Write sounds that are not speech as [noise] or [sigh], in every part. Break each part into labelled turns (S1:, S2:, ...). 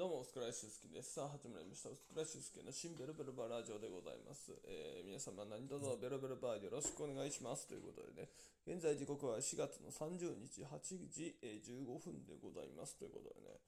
S1: どうも、スクライシュスキです。さあ、始まりました。スクライシュスキの新ベルベルバーラジオでございます。えー、皆様何卒ベルベルバーよろしくお願いします。ということでね、現在時刻は4月の30日8時、え15分でございます。ということでね、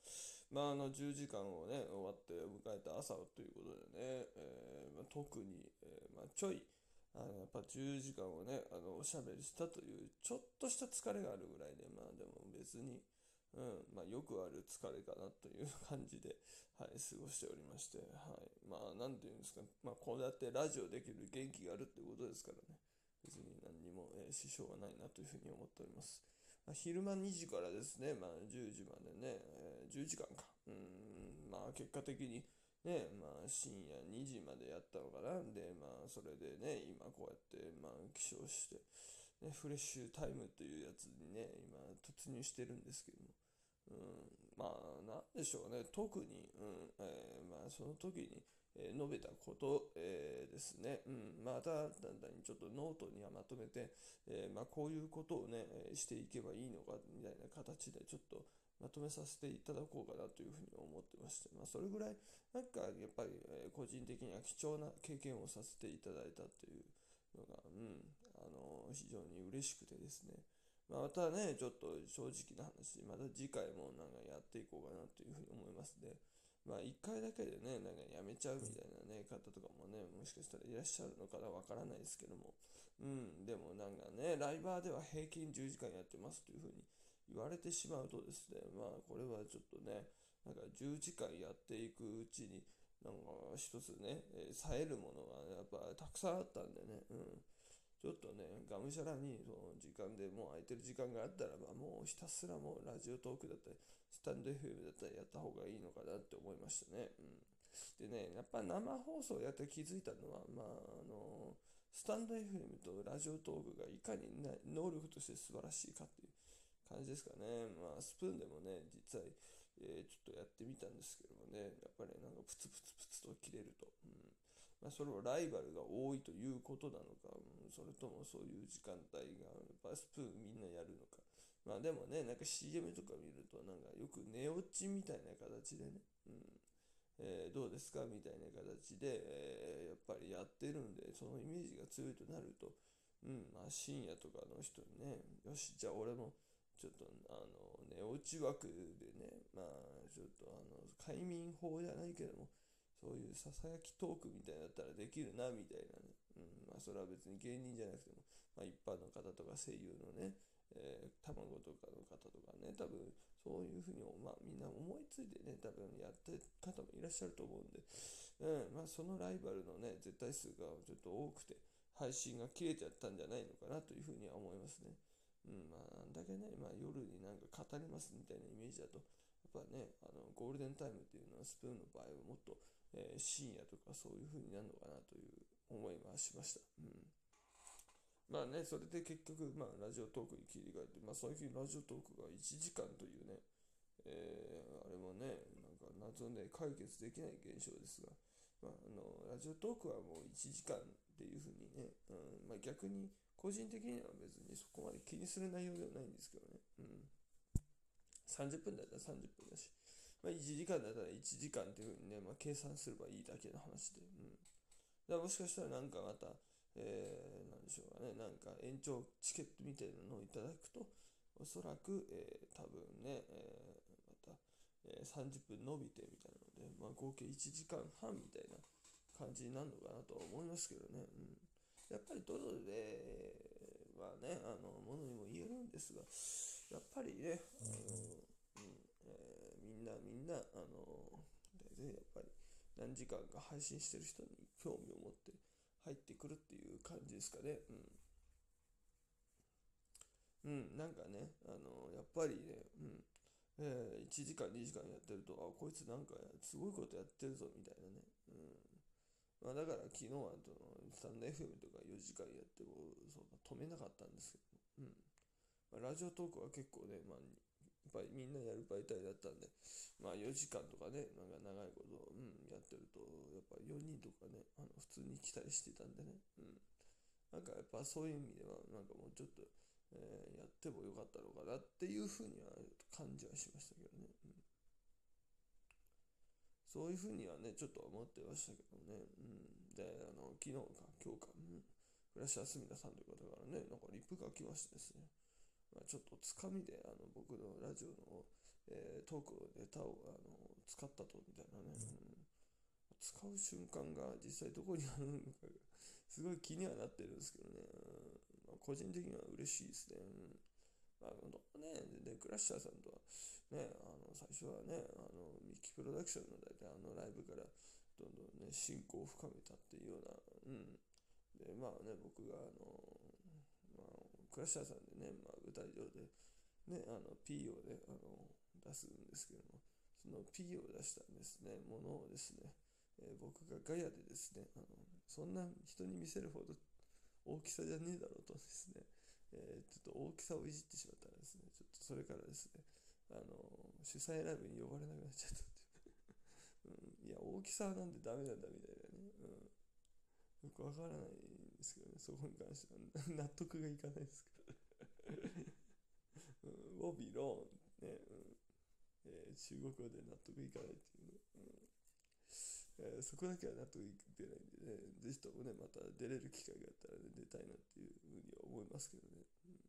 S1: まあ、あの、10時間をね、終わって迎えた朝ということでね、えー、まあ、特に、えー、まあ、ちょい、あのやっぱ10時間をね、あの、おしゃべりしたという、ちょっとした疲れがあるぐらいで、まあでも別に、うん、まあ、よくある疲れかなという感じで、はい、過ごしておりまして、はい、まあ、なんていうんですか、まあ、こうやってラジオできる元気があるってことですからね、別に何にも、えー、支障はないなというふうに思っております。まあ、昼間2時からですね、まあ、10時までね、えー、10時間か。うん、まあ、結果的に、ね、まあ、深夜2時までやったのかな。で、まあ、それでね、今こうやって、まあ、起床して、ね、フレッシュタイムというやつにね、今、突入してるんですけども、うん、まあ、なんでしょうね。特に、うん、えー、まあ、その時に、えー、述べたこと、えー、ですね。うん、また、だんだんちょっとノートにはまとめて、えまあ、こういうことをね、していけばいいのか、みたいな形で、ちょっと、まとめさせていただこうかなというふうに思ってまして、まあ、それぐらい、なんか、やっぱり、え個人的には貴重な経験をさせていただいたというのが、うん、あの非常に嬉しくてですね。またね、ちょっと正直な話、また次回もなんかやっていこうかなというふうに思いますね。まあ一回だけでね、なんかやめちゃうみたいなね、方とかもね、もしかしたらいらっしゃるのかなわからないですけども。うん、でもなんかね、ライバーでは平均10時間やってますというふうに言われてしまうとですね、まあこれはちょっとね、なんか10時間やっていくうちに、なんか一つね、え、冴えるものがやっぱたくさんあったんでね、うん。ちょっとね、がむしゃらにその時間でもう空いてる時間があったらば、もうひたすらもうラジオトークだったり、スタンド FM だったりやった方がいいのかなって思いましたね。うん、でね、やっぱ生放送やって気づいたのは、まあ、あの、スタンド FM とラジオトークがいかに能力として素晴らしいかっていう感じですかね。まあ、スプーンでもね、実際、えー、ちょっとやってみたんですけどもね、やっぱりなんかプツプツプツと切れると。まあ、それはライバルが多いということなのか、うん、それともそういう時間帯がやっぱスプーンみんなやるのか。まあでもね、なんか CM とか見ると、なんかよく寝落ちみたいな形でね、うんえー、どうですか？みたいな形で、えー、やっぱりやってるんで、そのイメージが強いとなると、うん、まあ深夜とかの人にね、よし、じゃあ俺も、ちょっと、あの、寝落ち枠でね、まあ、ちょっと、あの、快眠法じゃないけども、そういうささやきトークみたいなだったらできるな、みたいなね。うん、まあ、それは別に芸人じゃなくても、まあ、一般の方とか声優のね、えー、卵とかの方とかね、多分、そういうふうに、まあ、みんな思いついてね、多分やってる方もいらっしゃると思うんで、うん、まあ、そのライバルのね、絶対数がちょっと多くて、配信が切れちゃったんじゃないのかなというふうには思いますね。うん、まあ、なんだけね、まあ、夜になんか語りますみたいなイメージだと、やっぱね、あのゴールデンタイムっていうのはスプーンの場合はもっとえー、深夜とかそういう風になるのかなという思いはしました。うん。まあね、それで結局、まあ、ラジオトークに切り替えて、まあ、最近ラジオトークが1時間というね、えー、あれもね、なんか謎で解決できない現象ですが、まあ、あのラジオトークはもう1時間っていう風にね、うんまあ、逆に個人的には別にそこまで気にする内容ではないんですけどね、うん、30分だったら30分だし、まあ、1時間だったら1時間っていうふうにね、まあ、計算すればいいだけの話で。うん。だからもしかしたらなんかまた、えー、なんでしょうかね、なんか延長チケットみたいなのをいただくと、おそらく、えー、多分ね、えー、また、えー、30分伸びてみたいなので、まあ、合計1時間半みたいな感じになるのかなとは思いますけどね。うん。やっぱりどれではね、あの、ものにも言えるんですが、やっぱりね、あの、んなみんな、あの、で、やっぱり何時間か配信してる人に興味を持って入ってくるっていう感じですかね。うん。うん、なんかね、あの、やっぱりね、うん。えー、1時間、2時間やってると、あ、こいつなんかすごいことやってるぞ、みたいなね。うん。まあ、だから昨日はそのスタンド FM とか4時間やってもそう止めなかったんですけど、うんまあ、ラジオトークは結構ね、まあ、ぱりみんなやる媒体だったんで、まあ4時間とかね、なんか長いこと、うん、やってると、やっぱり4人とかね、あの普通に来たりしてたんでね、うん。なんかやっぱそういう意味では、なんかもうちょっと、えー、やってもよかったのかなっていうふうには感じはしましたけどね。うんそういうふうにはね、ちょっと思ってましたけどね。うん。で、あの、昨日か、今日か、うん。フラッシュアスミダさんという方からね、なんかリプが来ましてですね。まあ、ちょっとつかみで、あの、僕のラジオの、えー、トークのネタを、あの、使ったと、みたいなね。うん使う瞬間が実際どこにあるのかすごい気にはなってるんですけどね。まあ、個人的には嬉しいですね。まあ、ね、で、クラッシャーさんとは、ね、あの、最初はね、あの、ミキプロダクションの大体あのライブからどんどんね、進行を深めたっていうような、うん。で、まあね、僕があの、まあ、クラッシャーさんでね、まあ、舞台上で、ね、あの、P をね、あの、出すんですけども、その P を出したんですね、ものをですね、えー、僕がガヤでですね、あの、そんな人に見せるほど大きさじゃねえだろうとですね、えー、ちょっと大きさをいじってしまったらですね、ちょっとそれからですね、あの、主催ライブに呼ばれなくなっちゃったっていう [laughs] うん。いや、大きさなんでダメなんだみたいなね。うん。よくわからないですけどね、そこに関しては納得がいかないですけどうん、ウォビローン、ね、うん。えー、中国語で納得いかないっていうね。うん。えー、そこだけは納得いってないんでね、ぜひともね、また出れる機会があったら、ね、出たいなっていうふうには思いますけどね。うん、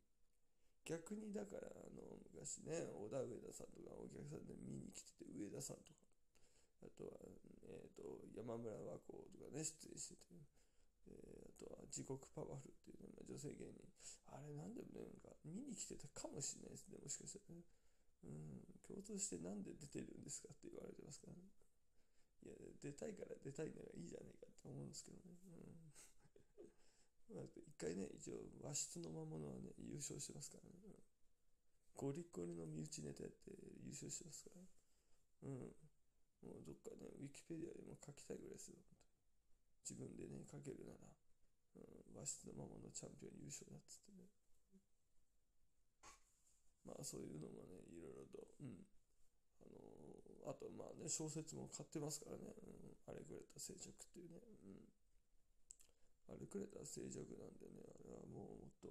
S1: 逆にだから、あの、昔ね、小田上田さんとかお客さんで見に来てて、上田さんとか、あとは、えっ、ー、と、山村和子とかね、出演してて、えー、あとは、地獄パワフルっていう、ね、女性芸人。あれなんでもね、なんか、見に来てたかもしれないですね、もしかしたらね。うん、共通してなんで出てるんですかって言われてますからね。いや、出たいから出たいならいいじゃないかって思うんですけどね。うん。一回ね、一応和室の魔物はね、優勝してますからね。うん、ゴリゴリの身内ネタやって優勝してますから。うん。もうどっかね、ウィキペディアでも書きたいぐらいですよ。自分でね、書けるなら、うん、和室の魔物チャンピオン優勝だっつってね。まあそういうのもね、いろいろと、うん。あのあとまあね、小説も買ってますからね、うん、あれくれた静寂っていうね、うん。あれくれた静寂なんでね、あれはもうもっと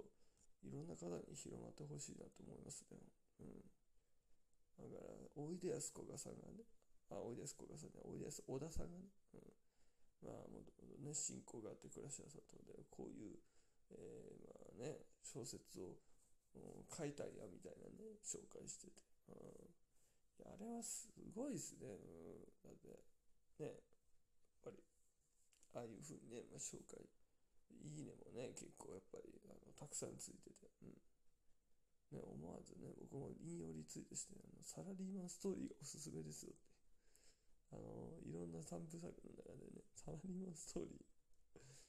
S1: いろんな方に広まってほしいなと思いますね。うん。だから、おいでやすこがさんがね、あ、おいでやすこがさんね、おいでやす小田さんがね、うん。まあ、もともとね、信仰があって暮らしやさったので、こういう、えー、まあね、小説を書いたんやみたいなね、紹介してて。うんいや、あれはすごいですね。うん。だって、ね、やっぱり、ああいう風にね、まあ、紹介、いいねもね、結構やっぱり、あの、たくさんついてて、うん。ね、思わずね、僕も引用リツイートして、あの、サラリーマンストーリーがおすすめですよって。あの、いろんな散布作の中でね、サラリーマンストーリー、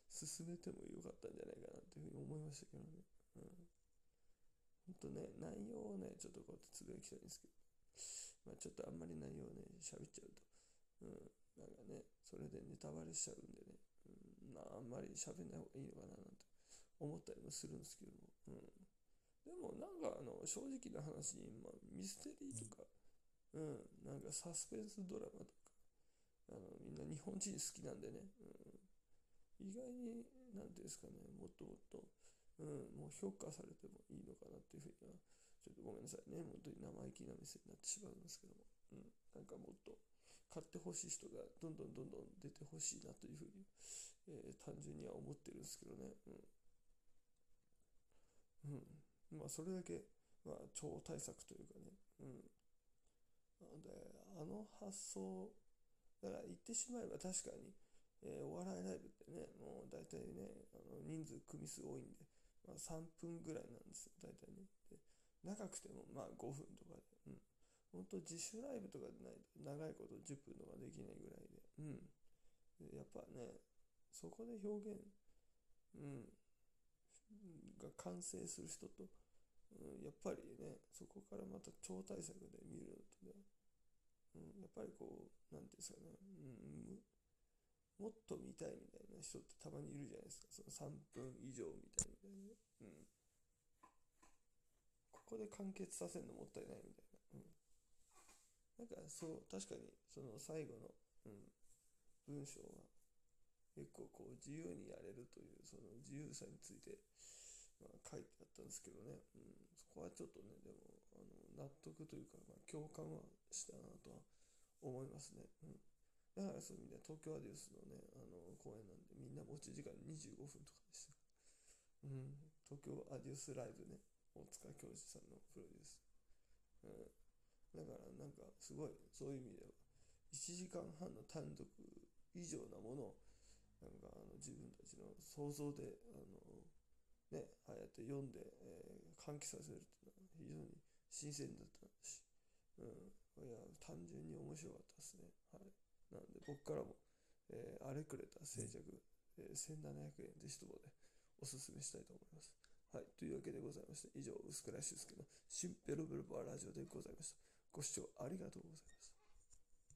S1: 進めてもよかったんじゃないかなっていうふうに思いましたけどね。うん。ほんとね、内容をね、ちょっとこうやってつぶやきたいんですけど、まあ、ちょっとあんまり内容ね、喋っちゃうと、うん、なんかね、それでネタバレしちゃうんでね、うん、まあ、あんまり喋んない方がいいのかななんて思ったりもするんですけども、うん。でも、なんか、あの、正直な話に、まあ、ミステリーとか、うん、なんかサスペンスドラマとか、あの、みんな日本人好きなんでね、うん、意外に、なんていうんですかね、もっともっと、うん、もう評価されてもいいのかなっていうふうにはちょっとごめんなさいね。本当に生意気な店になってしまうんですけども。うん。なんかもっと買ってほしい人がどんどんどんどん出てほしいなというふうに、えー、単純には思ってるんですけどね。うん。うん。まあ、それだけ、まあ、超対策というかね。うん。なので、あの発想、だから言ってしまえば確かに、えー、お笑いライブってね、もう大体ね、あの人数、組数多いんで、まあ、3分ぐらいなんですよ、大体ね。で長くてもまあ5分とかで、うん。本当自主ライブとかでないと長いこと10分とかできないぐらいで、うん。でやっぱね、そこで表現、うん、が完成する人と、うん、やっぱりね、そこからまた超大作で見るのとね、うん、やっぱりこう、なんていうんですかね、うん、もっと見たいみたいな人ってたまにいるじゃないですか。その3分以上みたいな、うん。ここで完結させるのもったいないみたいな。うん。なんかそう、確かにその最後の、うん、文章は結構こう自由にやれるというその自由さについて、まあ、書いてあったんですけどね、うん、そこはちょっとね、でもあの納得というか、まあ、共感はしたなとは思いますね。うんだからそういう意味で東京アディオスのね、あの公演なんでみんな持ち時間25分とかでした。うん、東京アディオスライブね、大塚教授さんのプロデュース。うん、だからなんかすごいそういう意味では1時間半の単独以上なものをなんかあの自分たちの想像であのね、ああやって読んで、えー、喚起させるっていうのは非常に新鮮だったし、うん、いや、単純に面白かったですね。はい。なんで僕からも、えー、あれくれた静寂、えー、1700円で一言でおすすめしたいと思います。はい。というわけでございまして、以上、薄倉修介の新ペロペロバーラジオでございました。ご視聴ありがとうございました。